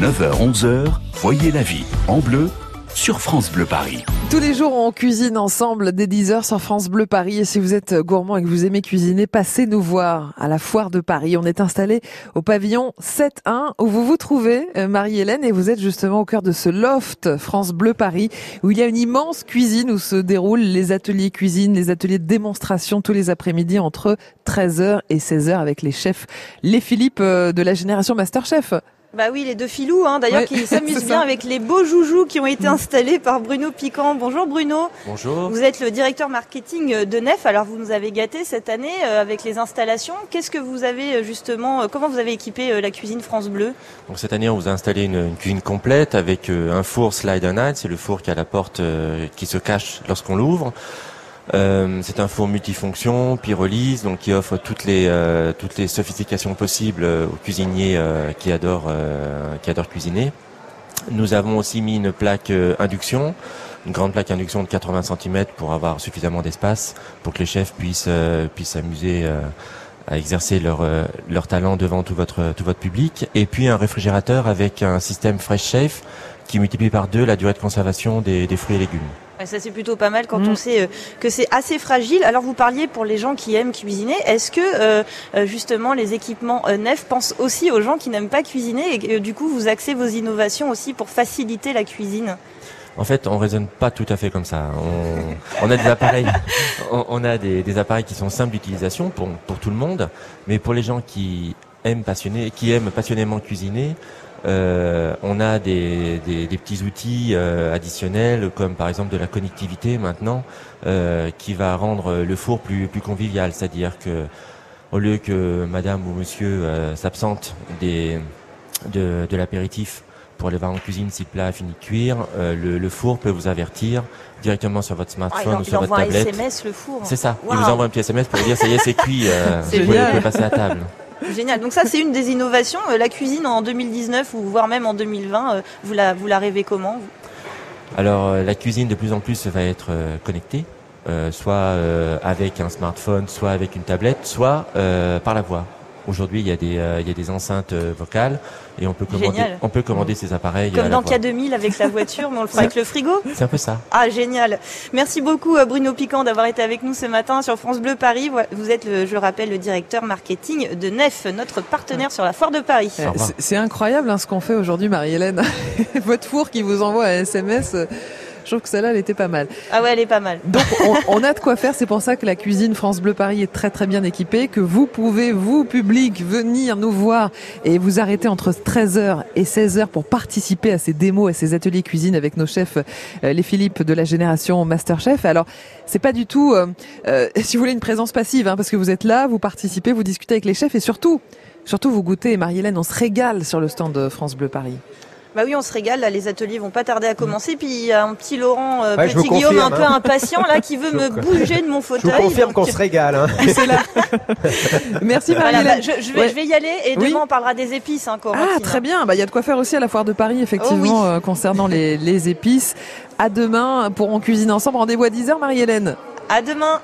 9h-11h, Voyez la vie en bleu sur France Bleu Paris. Tous les jours, on cuisine ensemble dès 10h sur France Bleu Paris. Et si vous êtes gourmand et que vous aimez cuisiner, passez nous voir à la foire de Paris. On est installé au pavillon 7-1 où vous vous trouvez, euh, Marie-Hélène, et vous êtes justement au cœur de ce loft France Bleu Paris où il y a une immense cuisine où se déroulent les ateliers cuisine, les ateliers de démonstration tous les après-midi entre 13h et 16h avec les chefs, les Philippe euh, de la génération Masterchef. Bah oui, les deux filous, hein, d'ailleurs, qui s'amusent bien avec les beaux joujoux qui ont été installés par Bruno Piquant. Bonjour Bruno. Bonjour. Vous êtes le directeur marketing de Nef. Alors vous nous avez gâté cette année euh, avec les installations. Qu'est-ce que vous avez euh, justement, euh, comment vous avez équipé la cuisine France Bleu? Donc cette année, on vous a installé une, une cuisine complète avec un four slide on night. C'est le four qui a la porte qui se cache lorsqu'on l'ouvre. Euh, c'est un four multifonction, pyrolyse, donc qui offre toutes les euh, toutes les sophistications possibles aux cuisiniers euh, qui adorent qui adorent cuisiner. Nous avons aussi mis une plaque induction, une grande plaque induction de 80 cm pour avoir suffisamment d'espace pour que les chefs puissent puissent s'amuser à exercer leur leur talent devant tout votre tout votre public. Et puis un réfrigérateur avec un système Fresh Safe qui multiplie par deux la durée de conservation des fruits et légumes. Ça c'est plutôt pas mal quand on mm. sait euh, que c'est assez fragile. Alors vous parliez pour les gens qui aiment cuisiner. Est-ce que euh, euh, justement les équipements neufs pensent aussi aux gens qui n'aiment pas cuisiner et du coup vous axez vos innovations aussi pour faciliter la cuisine? En fait, on raisonne pas tout à fait comme ça. On, a des appareils, on, a des, appareils qui sont simples d'utilisation pour, pour tout le monde, mais pour les gens qui aiment passionner, qui aiment passionnément cuisiner, euh, on a des, petits outils euh, additionnels comme par exemple de la connectivité maintenant euh, qui va rendre le four plus, plus convivial, c'est-à-dire que au lieu que madame ou monsieur s'absente des, de, l'apéritif pour aller voir en cuisine si le plat a fini de cuire, le, four peut vous avertir directement sur votre smartphone ah, ou sur votre tablette. Un SMS le four. C'est ça. Il vous envoie un petit SMS pour vous dire ça y est c'est cuit, vous pouvez passer à table. Génial. Donc ça, c'est une des innovations. Euh, la cuisine en 2019 ou voire même en 2020, euh, vous la, vous la rêvez comment Alors euh, la cuisine de plus en plus va être connectée, soit avec un smartphone, soit avec une tablette, soit par la voix. Aujourd'hui, il y a des il y a des enceintes vocales et on peut commander on peut commander ces appareils comme dans K2000 avec la voiture, mais on le fera avec le frigo. C'est un peu ça. Ah génial. Merci beaucoup Bruno Piquant d'avoir été avec nous ce matin sur France Bleu Paris. Vous êtes le, je le rappelle le directeur marketing de Nef, notre partenaire sur la foire de Paris. C'est incroyable hein, ce qu'on fait aujourd'hui Marie-Hélène. Votre four qui vous envoie un SMS je trouve que celle-là, elle était pas mal. Ah ouais, elle est pas mal. Donc, on, a de quoi faire. C'est pour ça que la cuisine France Bleu Paris est très très bien équipée, que vous pouvez, vous, public, venir nous voir et vous arrêter entre 13h et 16h pour participer à ces démos et ces ateliers cuisine avec nos chefs, euh, les Philippe de la génération Masterchef. Alors, c'est pas du tout, euh, euh, si vous voulez, une présence passive, hein, parce que vous êtes là, vous participez, vous discutez avec les chefs et surtout, surtout vous goûtez. Marie-Hélène, on se régale sur le stand de France Bleu Paris. Bah oui, on se régale. Là, les ateliers vont pas tarder à commencer. Puis il y a un petit Laurent, euh, petit Guillaume, un peu hein. impatient là, qui veut me bouger de mon fauteuil. Je confirme qu'on se régale. Hein. C'est là. Merci Marie. Bah, je, je, vais, je, vais, y aller et demain on parlera des épices encore. Hein, ah très bien. Bah il y a de quoi faire aussi à la foire de Paris effectivement oh euh, concernant les, les épices. À demain pour On cuisine ensemble. Rendez-vous à 10h Marie-Hélène. À demain.